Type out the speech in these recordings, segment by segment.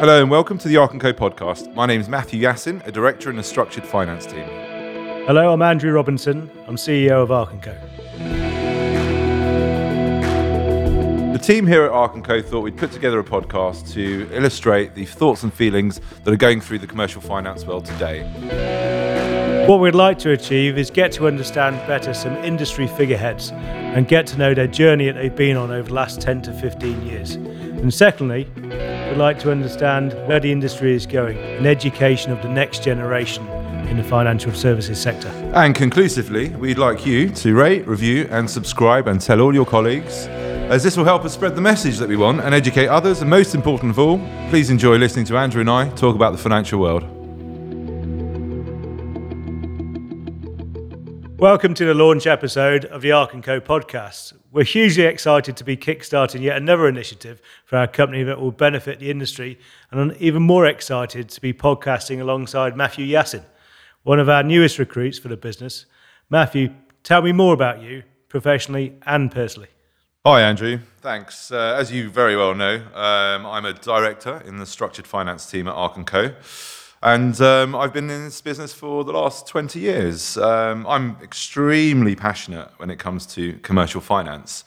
Hello and welcome to the Arc & Co podcast. My name is Matthew Yassin, a director in the structured finance team. Hello, I'm Andrew Robinson. I'm CEO of Arc & Co. The team here at Arc & Co thought we'd put together a podcast to illustrate the thoughts and feelings that are going through the commercial finance world today. What we'd like to achieve is get to understand better some industry figureheads and get to know their journey that they've been on over the last 10 to 15 years. And secondly, we'd like to understand where the industry is going and education of the next generation in the financial services sector. And conclusively, we'd like you to rate, review, and subscribe and tell all your colleagues, as this will help us spread the message that we want and educate others. And most important of all, please enjoy listening to Andrew and I talk about the financial world. Welcome to the launch episode of the Arc & Co podcast. We're hugely excited to be kickstarting yet another initiative for our company that will benefit the industry, and I'm even more excited to be podcasting alongside Matthew Yassin, one of our newest recruits for the business. Matthew, tell me more about you, professionally and personally. Hi, Andrew. Thanks. Uh, as you very well know, um, I'm a director in the structured finance team at Arc & Co. And um, I've been in this business for the last 20 years. Um, I'm extremely passionate when it comes to commercial finance.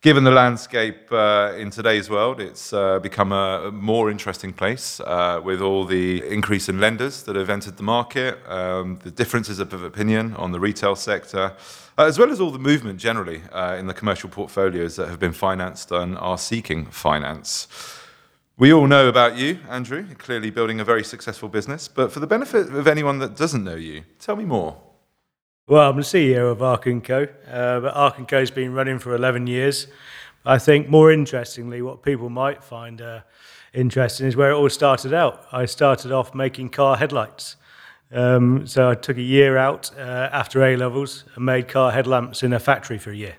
Given the landscape uh, in today's world, it's uh, become a more interesting place uh, with all the increase in lenders that have entered the market, um, the differences of opinion on the retail sector, uh, as well as all the movement generally uh, in the commercial portfolios that have been financed and are seeking finance. We all know about you, Andrew, clearly building a very successful business. But for the benefit of anyone that doesn't know you, tell me more. Well, I'm the CEO of Arc & Co. Uh, but Arc & Co has been running for 11 years. I think more interestingly, what people might find uh, interesting is where it all started out. I started off making car headlights. Um, so I took a year out uh, after A levels and made car headlamps in a factory for a year.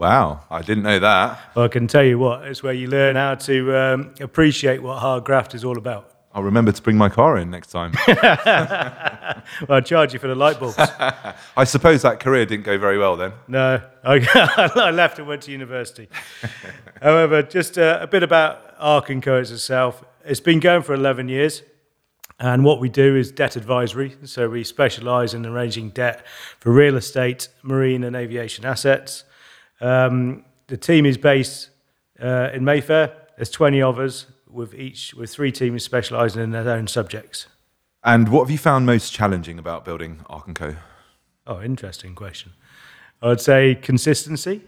Wow, I didn't know that. Well, I can tell you what, it's where you learn how to um, appreciate what hard graft is all about. I'll remember to bring my car in next time. well, I'll charge you for the light bulbs. I suppose that career didn't go very well then. No, I, I left and went to university. However, just uh, a bit about Arc & Co itself. It's been going for 11 years. And what we do is debt advisory. So we specialise in arranging debt for real estate, marine, and aviation assets. Um, the team is based uh, in Mayfair. There's 20 of us, with each with three teams specialising in their own subjects. And what have you found most challenging about building Arc & Co? Oh, interesting question. I'd say consistency,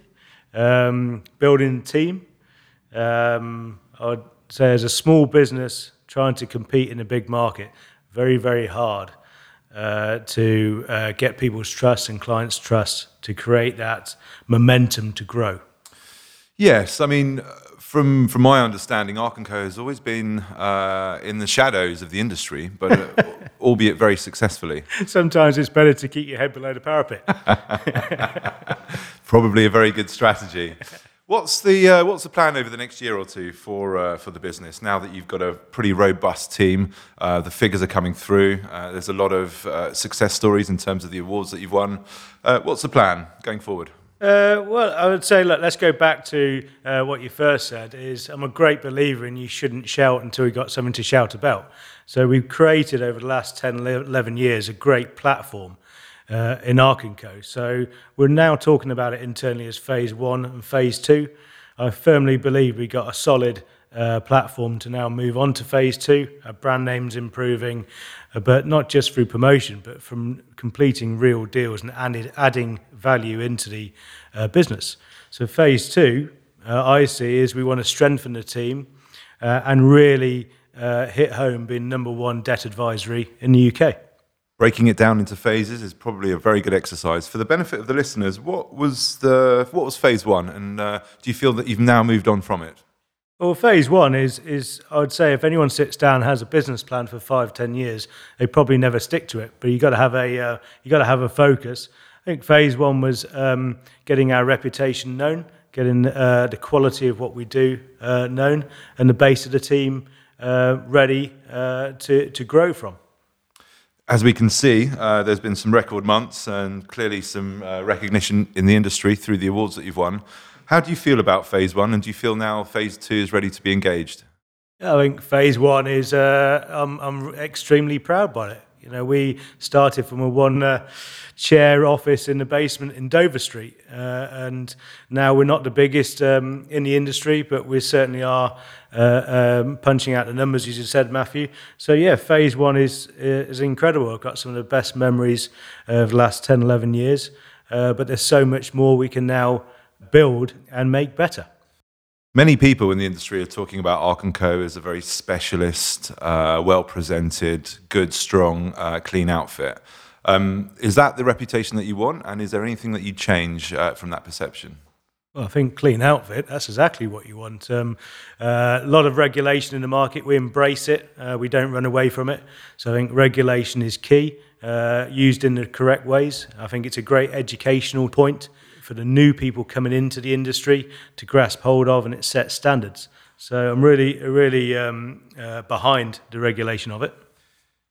um, building team. Um, I'd say as a small business trying to compete in a big market, very, very hard uh, to uh, get people's trust and clients' trust to create that momentum to grow. Yes, I mean, from from my understanding, Arc & Co has always been uh, in the shadows of the industry, but uh, albeit very successfully. Sometimes it's better to keep your head below the parapet. Probably a very good strategy. What's the uh, what's the plan over the next year or two for uh, for the business? Now that you've got a pretty robust team, uh, the figures are coming through. Uh, there's a lot of uh, success stories in terms of the awards that you've won. Uh, what's the plan going forward? well, I would say, look, let's go back to what you first said. Is I'm a great believer in you shouldn't shout until you've got something to shout about. So we've created over the last 10, 11 years a great platform uh, in Arc & Co. So we're now talking about it internally as phase one and phase two. I firmly believe we got a solid uh, platform to now move on to phase two. Our brand name's improving, uh, but not just through promotion, but from completing real deals and added, adding value into the uh, business. So phase two, uh, I see, is we want to strengthen the team uh, and really hit home being number one debt advisory in the UK breaking it down into phases is probably a very good exercise. For the benefit of the listeners, what was the what was phase one, and uh, do you feel that you've now moved on from it? Well, phase one is is I would say if anyone sits down has a business plan for five ten years, they probably never stick to it. But you got to have a uh, you got to have a focus. I think phase one was um, getting our reputation known, getting uh, the quality of what we do uh, known, and the base of the team uh, ready uh, to to grow from. As we can see, uh, there's been some record months and clearly some uh, recognition in the industry through the awards that you've won. How do you feel about phase one, and do you feel now phase two is ready to be engaged? I think phase one is, uh, I'm, I'm extremely proud by it. You know, we started from a one uh, chair office in the basement in Dover Street, uh, and now we're not the biggest um, in the industry, but we certainly are uh, um, punching out the numbers, as you said, Matthew. So, yeah, phase one is, is incredible. I've got some of the best memories of the last 10, 11 years, uh, but there's so much more we can now build and make better. Many people in the industry are talking about Arc & Co as a very specialist, uh, well-presented, good, strong, uh, clean outfit. Um, is that the reputation that you want? And is there anything that you change uh, from that perception? Well, I think clean outfit, that's exactly what you want. Um, uh, a lot of regulation in the market, we embrace it, uh, we don't run away from it. So I think regulation is key, uh, used in the correct ways. I think it's a great educational point for the new people coming into the industry to grasp hold of, and it sets standards. So I'm really, really um, uh, behind the regulation of it.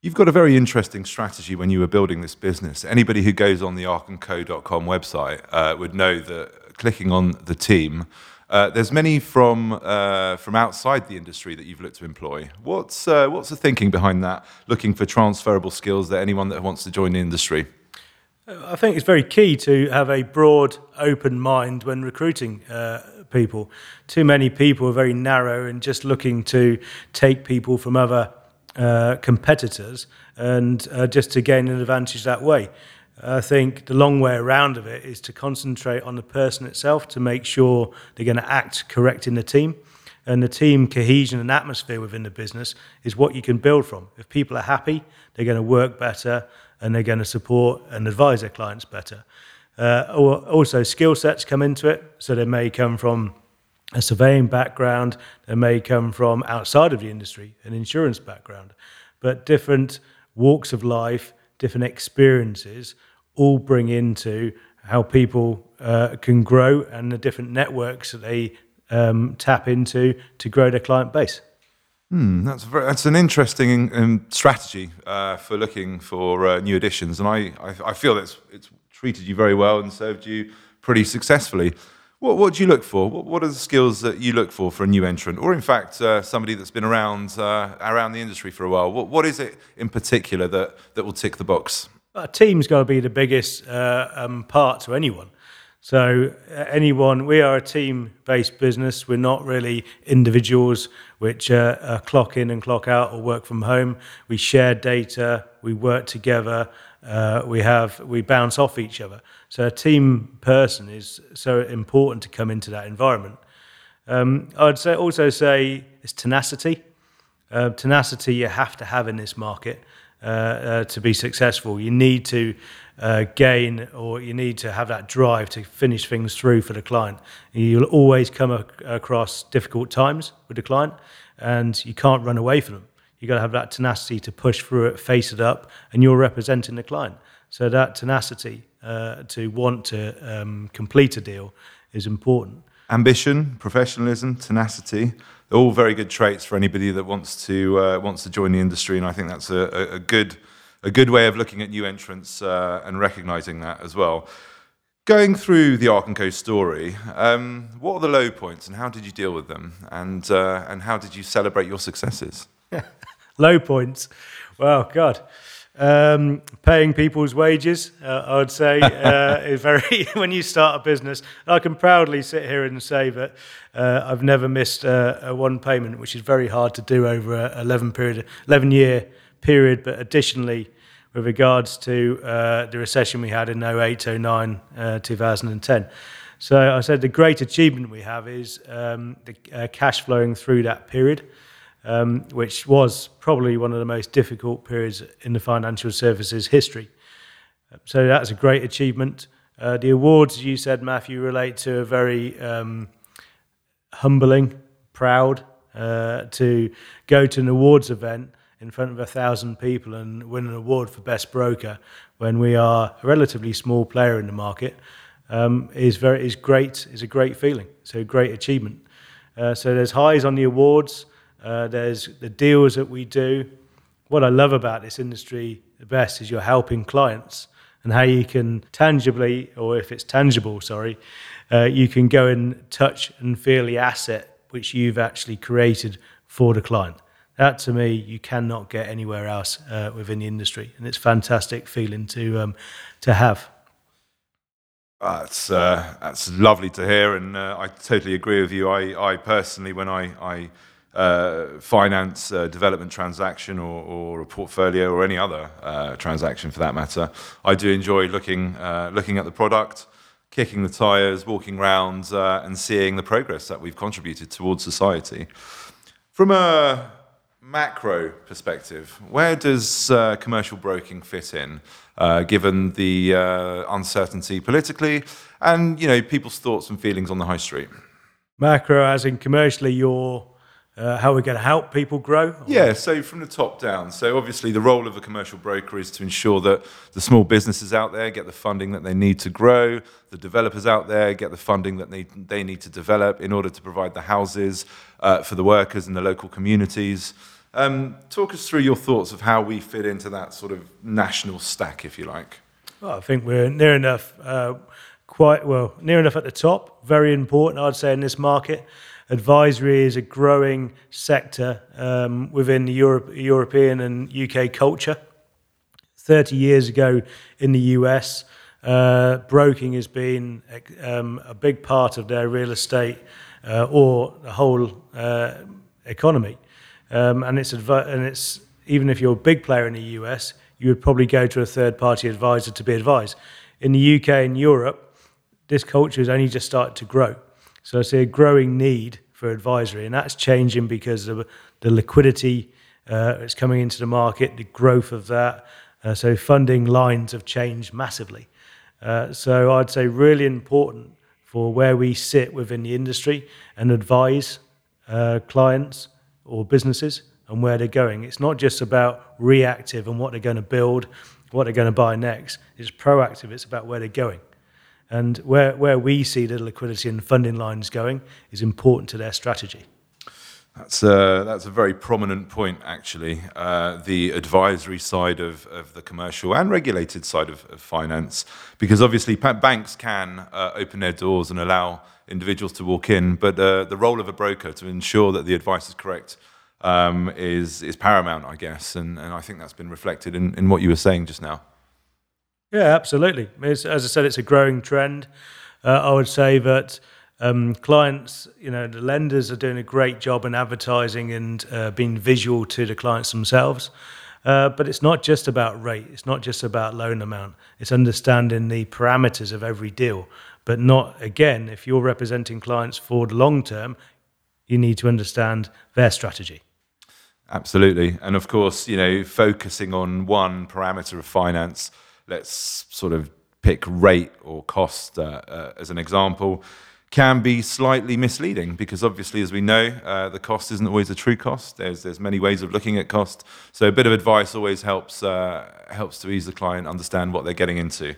You've got a very interesting strategy when you were building this business. Anybody who goes on the arcandco.com website uh, would know that clicking on the team, uh, there's many from uh, from outside the industry that you've looked to employ. What's uh, what's the thinking behind that? Looking for transferable skills that anyone that wants to join the industry. I think it's very key to have a broad, open mind when recruiting uh, people. Too many people are very narrow and just looking to take people from other uh, competitors and uh, just to gain an advantage that way. I think the long way around of it is to concentrate on the person itself to make sure they're going to act correct in the team. And the team cohesion and atmosphere within the business is what you can build from. If people are happy, they're going to work better and they're going to support and advise their clients better. Uh, also, skill sets come into it. So they may come from a surveying background, they may come from outside of the industry, an insurance background, but different walks of life, different experiences all bring into how people uh, can grow and the different networks that they um, tap into to grow their client base. Hmm, that's very, that's an interesting um, strategy uh, for looking for uh, new additions, and I, I, I feel that it's, it's, treated you very well and served you pretty successfully. What, what do you look for? What, what, are the skills that you look for for a new entrant, or in fact uh, somebody that's been around uh, around the industry for a while? What, what is it in particular that, that will tick the box? A team's got to be the biggest uh, um, part to anyone. So, uh, anyone, we are a team based business. We're not really individuals which uh, clock in and clock out or work from home. We share data, we work together, uh, we, have, we bounce off each other. So, a team person is so important to come into that environment. Um, I'd say, also say it's tenacity. Uh, tenacity you have to have in this market. Uh, uh, to be successful. You need to uh, gain or you need to have that drive to finish things through for the client. You'll always come ac- across difficult times with the client and you can't run away from them. You've got to have that tenacity to push through it, face it up, and you're representing the client. So that tenacity uh, to want to um, complete a deal is important. Ambition, professionalism, tenacity all very good traits for anybody that wants to uh, wants to join the industry, and I think that's a, a good a good way of looking at new entrants uh, and recognizing that as well. Going through the Arc & Co story, um, what are the low points and how did you deal with them? And, uh, and how did you celebrate your successes? low points? Well, God. Um, paying people's wages, uh, I would say, uh, is very. when you start a business, I can proudly sit here and say that uh, I've never missed a, a, one payment, which is very hard to do over a 11 period, 11 year period. But additionally, with regards to uh, the recession we had in 08, 09, uh, 2010. So I said the great achievement we have is um, the uh, cash flowing through that period um, which was probably one of the most difficult periods in the financial services history. So that's a great achievement. Uh, the awards, you said, Matthew, relate to a very um, humbling, proud uh, to go to an awards event in front of a thousand people and win an award for best broker when we are a relatively small player in the market um, is very is great. is a great feeling. So great achievement. Uh, so there's highs on the awards. Uh, there's the deals that we do. What I love about this industry the best is you're helping clients and how you can tangibly, or if it's tangible, sorry, uh, you can go and touch and feel the asset which you've actually created for the client. That to me, you cannot get anywhere else uh, within the industry, and it's fantastic feeling to um, to have. That's uh, that's lovely to hear, and uh, I totally agree with you. I, I personally, when I, I uh, finance a development transaction or, or, a portfolio or any other uh, transaction for that matter, I do enjoy looking uh, looking at the product, kicking the tires, walking around, uh, and seeing the progress that we've contributed towards society. From a macro perspective, where does uh, commercial broking fit in, uh, given the uh, uncertainty politically and you know people's thoughts and feelings on the high street? Macro, as in commercially, you're uh, how we're going to help people grow? Or? Yeah, so from the top down. So obviously, the role of a commercial broker is to ensure that the small businesses out there get the funding that they need to grow, the developers out there get the funding that they, they need to develop in order to provide the houses uh, for the workers and the local communities. Um, talk us through your thoughts of how we fit into that sort of national stack, if you like. Well, I think we're near enough, uh, quite well, near enough at the top. Very important, I'd say, in this market advisory is a growing sector um, within the Europe, European and UK culture. 30 years ago in the US, uh, broking has been um, a big part of their real estate uh, or the whole uh, economy. Um, and, it's and it's even if you're a big player in the US, you would probably go to a third party advisor to be advised. In the UK and Europe, this culture has only just started to grow. So I see a growing need for advisory, and that's changing because of the liquidity uh, that's coming into the market, the growth of that. Uh, so funding lines have changed massively. Uh, so I'd say really important for where we sit within the industry and advise uh, clients or businesses and where they're going. It's not just about reactive and what they're going to build, what they're going to buy next. It's proactive. It's about where they're going. And where, where we see the liquidity and funding lines going is important to their strategy. That's a, that's a very prominent point, actually. Uh, the advisory side of, of the commercial and regulated side of, of finance, because obviously banks can uh, open their doors and allow individuals to walk in, but uh, the role of a broker to ensure that the advice is correct um, is, is paramount, I guess. And, and I think that's been reflected in, in what you were saying just now. Yeah, absolutely. It's, as I said, it's a growing trend. Uh, I would say that um, clients, you know, the lenders are doing a great job in advertising and uh, being visual to the clients themselves. Uh, but it's not just about rate. It's not just about loan amount. It's understanding the parameters of every deal. But not again, if you're representing clients for the long term, you need to understand their strategy. Absolutely, and of course, you know, focusing on one parameter of finance let's sort of pick rate or cost uh, uh, as an example, can be slightly misleading because obviously, as we know, uh, the cost isn't always a true cost. There's there's many ways of looking at cost. So a bit of advice always helps uh, helps to ease the client understand what they're getting into.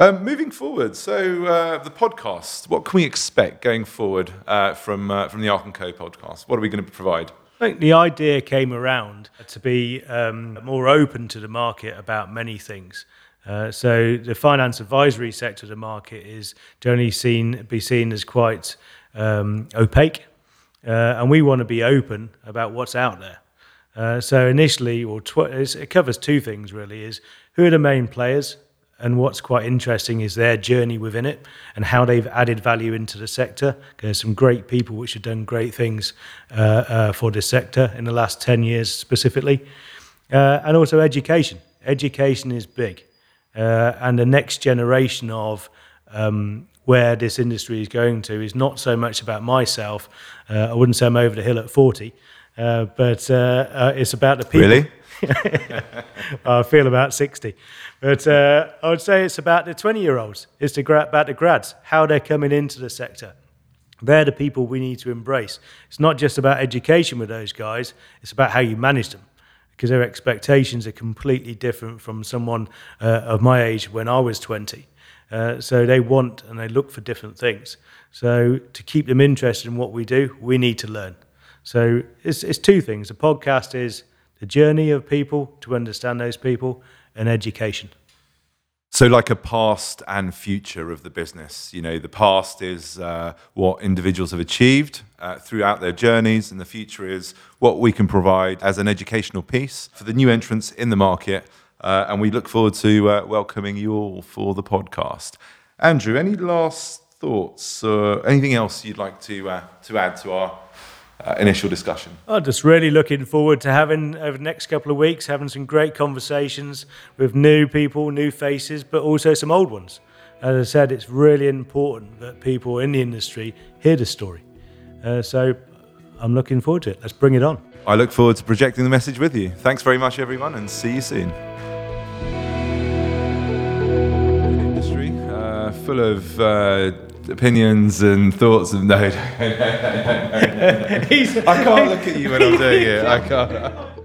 Um, moving forward, so uh, the podcast. What can we expect going forward uh, from from the Arc and Co podcast? What are we going to provide? I think the idea came around to be um, more open to the market about many things. Uh, so the finance advisory sector of the market is generally seen be seen as quite um, opaque, uh, and we want to be open about what's out there. Uh, so initially, or tw- it covers two things really: is who are the main players, and what's quite interesting is their journey within it and how they've added value into the sector. There's some great people which have done great things uh, uh, for this sector in the last ten years specifically, uh, and also education. Education is big uh, and the next generation of um, where this industry is going to is not so much about myself. Uh, I wouldn't say I'm over the hill at 40, uh, but uh, uh, it's about the people. Really? I feel about 60. But uh, I would say it's about the 20 year olds. It's about the grads, how they're coming into the sector. They're the people we need to embrace. It's not just about education with those guys, it's about how you manage them because their expectations are completely different from someone uh, of my age when I was 20. Uh, so they want and they look for different things. So to keep them interested in what we do, we need to learn. So it's, it's two things. The podcast is the journey of people to understand those people and education. So, like a past and future of the business. You know, the past is uh, what individuals have achieved uh, throughout their journeys, and the future is what we can provide as an educational piece for the new entrants in the market. Uh, and we look forward to uh, welcoming you all for the podcast. Andrew, any last thoughts or anything else you'd like to, uh, to add to our uh, initial discussion? I'm just really looking forward to having over the next couple of weeks having some great conversations with new people, new faces, but also some old ones. As I said, it's really important that people in the industry hear the story. Uh, so I'm looking forward to it. Let's bring it on. I look forward to projecting the message with you. Thanks very much, everyone, and see you soon. Industry uh, full of uh, opinions and thoughts and no. I can't look at you when I'm doing it. I can't.